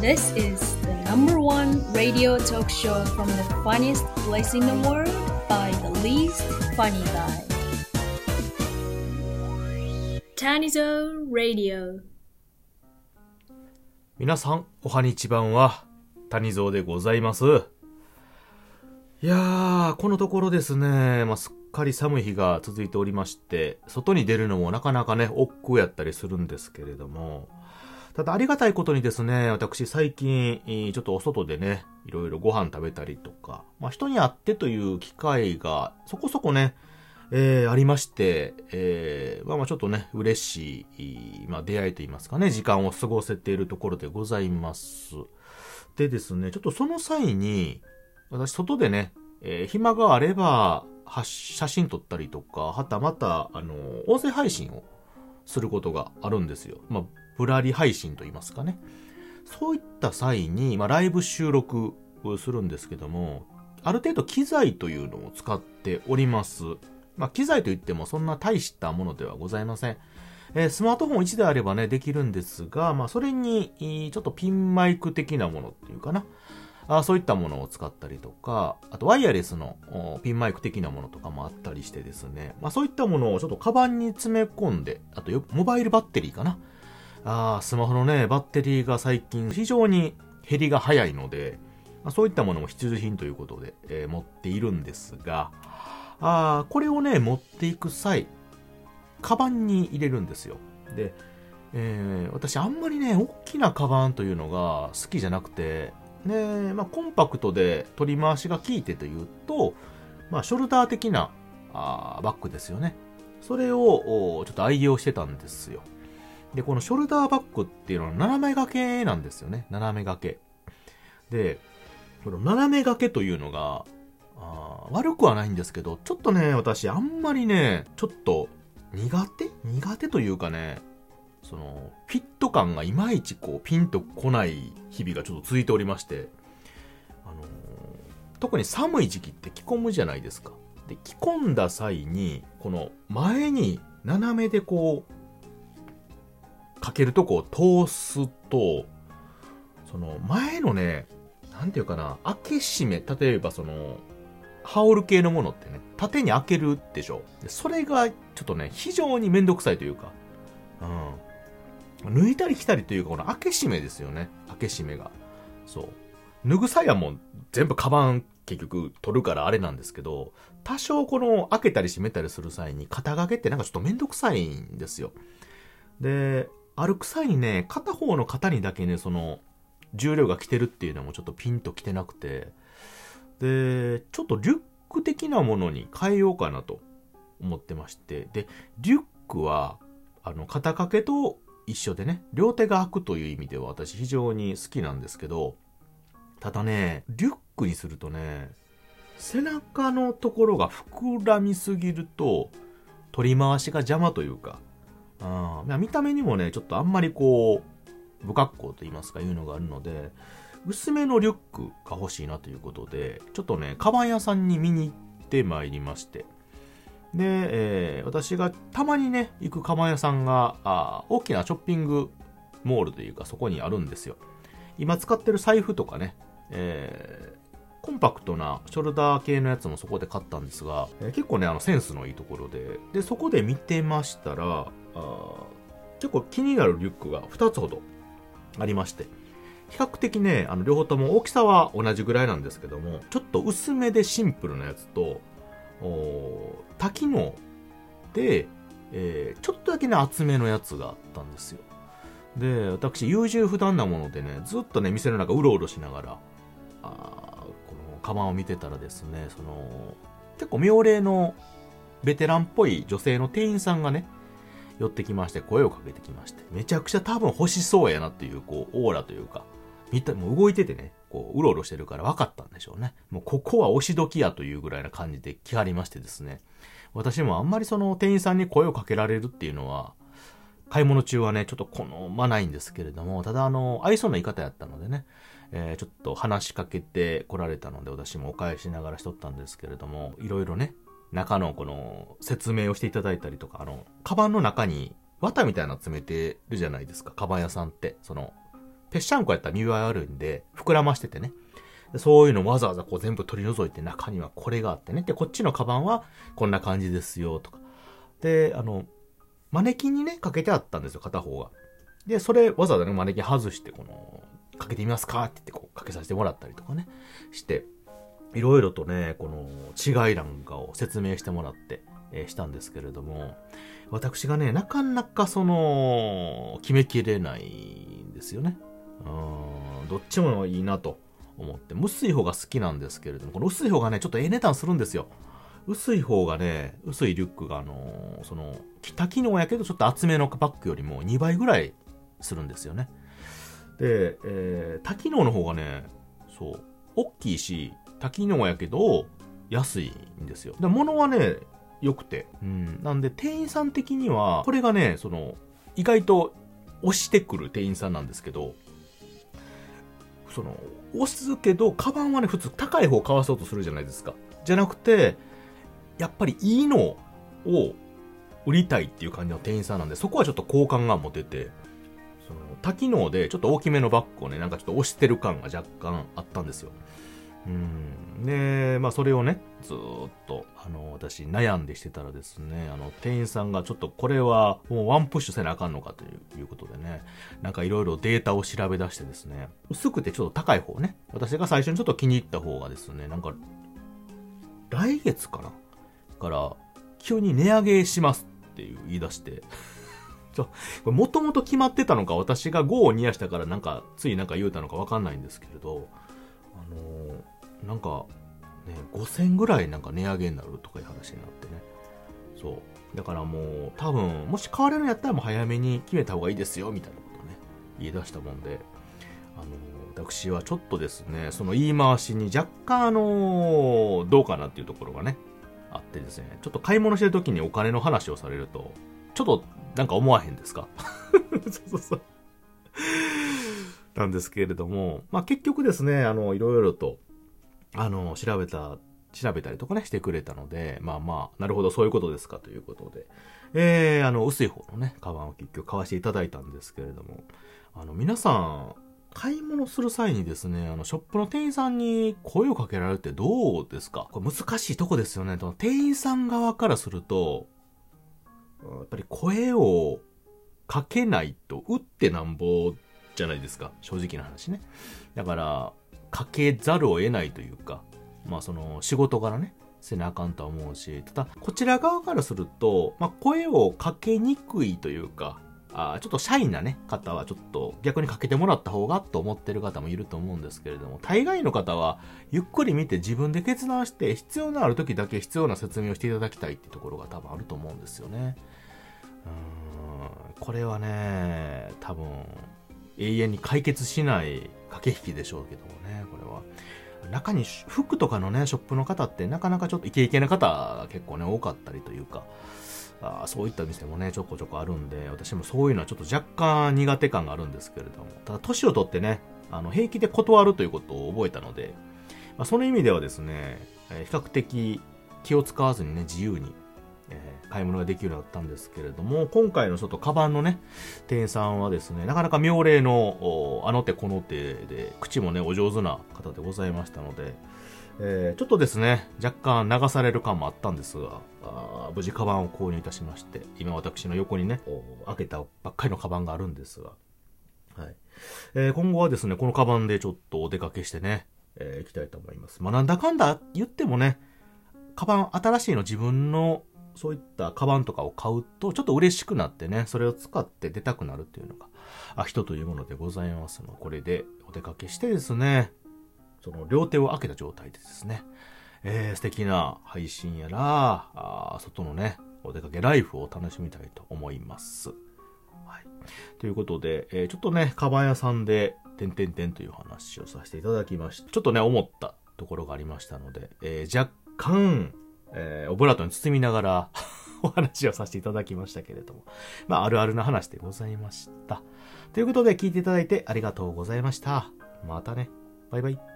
This is the number one radio talk show from the funniest place in the world by the least funny guy. Tanizo Radio. 皆さん、おはにちばんは、谷蔵でございます。いやー、このところですね、まあ、すっかり寒い日が続いておりまして、外に出るのもなかなかね、億劫やったりするんですけれども、ただありがたいことにですね、私最近、ちょっとお外でね、いろいろご飯食べたりとか、まあ、人に会ってという機会がそこそこね、えーありまして、えーまあまあちょっとね、嬉しい、まあ出会いといいますかね、時間を過ごせているところでございます。でですね、ちょっとその際に、私外でね、えー暇があれば、写真撮ったりとか、はたまた、あの、音声配信をすることがあるんですよ。まあ、ぶらり配信と言いますかね。そういった際に、まあ、ライブ収録をするんですけども、ある程度機材というのを使っております。まあ、機材といってもそんな大したものではございません。えースマートフォン1であればね、できるんですが、まあ、それに、ちょっとピンマイク的なものっていうかな。あそういったものを使ったりとか、あとワイヤレスのピンマイク的なものとかもあったりしてですね、まあそういったものをちょっとカバンに詰め込んで、あとモバイルバッテリーかな。あースマホのね、バッテリーが最近非常に減りが早いので、まあ、そういったものも必需品ということで、えー持っているんですが、あーこれをね、持っていく際、カバンに入れるんですよ。で、えー私あんまりね、大きなカバンというのが好きじゃなくて、ね、まあコンパクトで取り回しが効いてというと、まあショルダー的なあバッグですよね。それをちょっと愛用してたんですよ。で、このショルダーバッグっていうのは斜め掛けなんですよね。斜め掛け。で、この斜め掛けというのが、あ悪くはないんですけど、ちょっとね、私あんまりね、ちょっと苦手？苦手というかね、その、フィット感がいまいちこう、ピンとこない日々がちょっと続いておりまして、あのー特に寒い時期って着込むじゃないですか。で、着込んだ際に、この前に斜めでこう、かけるとこを通すと、その前のね、なんていうかな、開け閉め、例えばその、羽織る系のものってね、縦に開けるでしょ。それがちょっとね、非常にめんどくさいというか、うん。抜いたり着たりというか、この開け閉めですよね。開け閉めが。そう。脱ぐ際はもう全部カバン結局取るからあれなんですけど、多少この開けたり閉めたりする際に肩掛けってなんかちょっとめんどくさいんですよ。で、歩く際にね、片方の肩にだけね、その、重量が来てるっていうのもちょっとピンと来てなくて、で、ちょっとリュック的なものに変えようかなと思ってまして、で、リュックは、あの、肩掛けと一緒でね、両手が開くという意味では私非常に好きなんですけど、ただね、リュックにするとね、背中のところが膨らみすぎると、取り回しが邪魔というか、あーまあ見た目にもね、ちょっとあんまりこう、不格好と言いますか、いうのがあるので、薄めのリュックが欲しいなということで、ちょっとね、カバン屋さんに見に行ってまいりまして、で、えー私がたまにね、行くカバン屋さんが、あ大きなショッピングモールというか、そこにあるんですよ。今使ってる財布とかね、えーコンパクトなショルダー系のやつもそこで買ったんですが、えー結構ね、あの、センスのいいところで、で、そこで見てましたら、あ結構気になるリュックが2つほどありまして、比較的ね、あの、両方とも大きさは同じぐらいなんですけども、ちょっと薄めでシンプルなやつと、お多機能で、えーちょっとだけね、厚めのやつがあったんですよ。で、私、優柔不断なものでね、ずっとね、店の中うろうろしながら、あーこの、カバンを見てたらですね、その、結構妙齢のベテランっぽい女性の店員さんがね、寄ってきまして、声をかけてきまして、めちゃくちゃ多分欲しそうやなっていう、こう、オーラというか、見た、もう動いててね、こう、うろうろしてるから分かったんでしょうね。もうここは押し時やというぐらいな感じで来はりましてですね。私もあんまりその店員さんに声をかけられるっていうのは、買い物中はね、ちょっと好まないんですけれども、ただあの、愛想の言い方やったのでね、えーちょっと話しかけて来られたので、私もお返しながらしとったんですけれども、いろいろね、中のこの説明をしていただいたりとか、あの、カバンの中に綿みたいなの詰めてるじゃないですか、カバン屋さんって。その、ぺっしゃんこやったら見栄え悪いんで、膨らましててね。そういうのわざわざこう全部取り除いて中にはこれがあってね。で、こっちのカバンはこんな感じですよ、とか。で、あの、マネキンにね、かけてあったんですよ、片方が。で、それわざわざね、マネキン外して、この、かけてみますかって言ってこう、かけさせてもらったりとかね、して、いろいろとね、この違いなんかを説明してもらって、えー、したんですけれども、私がね、なかなかその、決めきれないんですよね。うん、どっちもいいなと思って、薄い方が好きなんですけれども、この薄い方がね、ちょっとええ値段するんですよ。薄い方がね、薄いリュックがあのー、その、多機能やけどちょっと厚めのバッグよりも2倍ぐらいするんですよね。で、えー、多機能の方がね、そう、大きいし、多機能やけど、安いんですよ。で、物はね、良くて。うん。なんで、店員さん的には、これがね、その、意外と押してくる店員さんなんですけど、その、押すけど、カバンはね、普通高い方買わそうとするじゃないですか。じゃなくて、やっぱりいいのを売りたいっていう感じの店員さんなんで、そこはちょっと好感が持てて、その、多機能でちょっと大きめのバッグをね、なんかちょっと押してる感が若干あったんですよ。うん。で、まあそれをね、ずっと、あの、私悩んでしてたらですね、あの、店員さんがちょっとこれはもうワンプッシュせなあかんのかということでね、なんかいろいろデータを調べ出してですね、薄くてちょっと高い方ね、私が最初にちょっと気に入った方がですね、なんか、来月かなから、急に値上げしますっていう言い出して、ちょ、これもともと決まってたのか、私が5を煮やしたからなんか、ついなんか言うたのかわかんないんですけれど、あのー、なんか、ね、5000ぐらいなんか値上げになるとかいう話になってね。そう。だからもう、多分、もし買われるんやったらもう早めに決めた方がいいですよ、みたいなことをね、言い出したもんで、あの、私はちょっとですね、その言い回しに若干あの、どうかなっていうところがね、あってですね、ちょっと買い物してる時にお金の話をされると、ちょっとなんか思わへんですか？そうそうそう。なんですけれども、まあ結局ですね、あの、いろいろと、あの、調べた、調べたりとかね、してくれたので、まあまあ、なるほど、そういうことですかということで、えー、あの、薄い方のね、カバンを結局買わせていただいたんですけれども、あの、皆さん、買い物する際にですね、あの、ショップの店員さんに声をかけられるってどうですか？これ難しいとこですよね。店員さん側からすると、やっぱり声をかけないと、打ってなんぼじゃないですか。正直な話ね。だから、かけざるを得ないというか、まあその仕事からね、せなあかんとは思うし、ただ、こちら側からすると、まあ声をかけにくいというか、あちょっとシャイなね、方はちょっと逆にかけてもらった方がと思ってる方もいると思うんですけれども、大概の方はゆっくり見て自分で決断して必要のある時だけ必要な説明をしていただきたいってところが多分あると思うんですよね。うん、これはね、多分永遠に解決しない駆け引きでしょうけどもね、これは。中に服とかのね、ショップの方ってなかなかちょっとイケイケな方が結構ね、多かったりというか、あそういった店もね、ちょこちょこあるんで、私もそういうのはちょっと若干苦手感があるんですけれども、ただ年を取ってね、あの、平気で断るということを覚えたので、まあ、その意味ではですね、比較的気を使わずにね、自由に、えー、買い物ができるようになったんですけれども、今回のちょっとカバンのね、店員さんはですね、なかなか妙齢の、あの手この手で、口もね、お上手な方でございましたので、えー、ちょっとですね、若干流される感もあったんですが、あ無事カバンを購入いたしまして、今私の横にね、開けたばっかりのカバンがあるんですが、はい。えー、今後はですね、このカバンでちょっとお出かけしてね、えー、行きたいと思います。まあ、なんだかんだ言ってもね、カバン、新しいの自分の、そういったカバンとかを買うと、ちょっと嬉しくなってね、それを使って出たくなるっていうのが、あ、人というものでございますの、これでお出かけしてですね、その両手を開けた状態でですね、えー、素敵な配信やら、あ外のね、お出かけライフを楽しみたいと思います。はい。ということで、えー、ちょっとね、カバン屋さんで、てんてんてんという話をさせていただきました。ちょっとね、思ったところがありましたので、えー、若干、えー、オブラートに包みながら お話をさせていただきましたけれども、まあ、あるあるな話でございました。ということで、聞いていただいてありがとうございました。またね。バイバイ。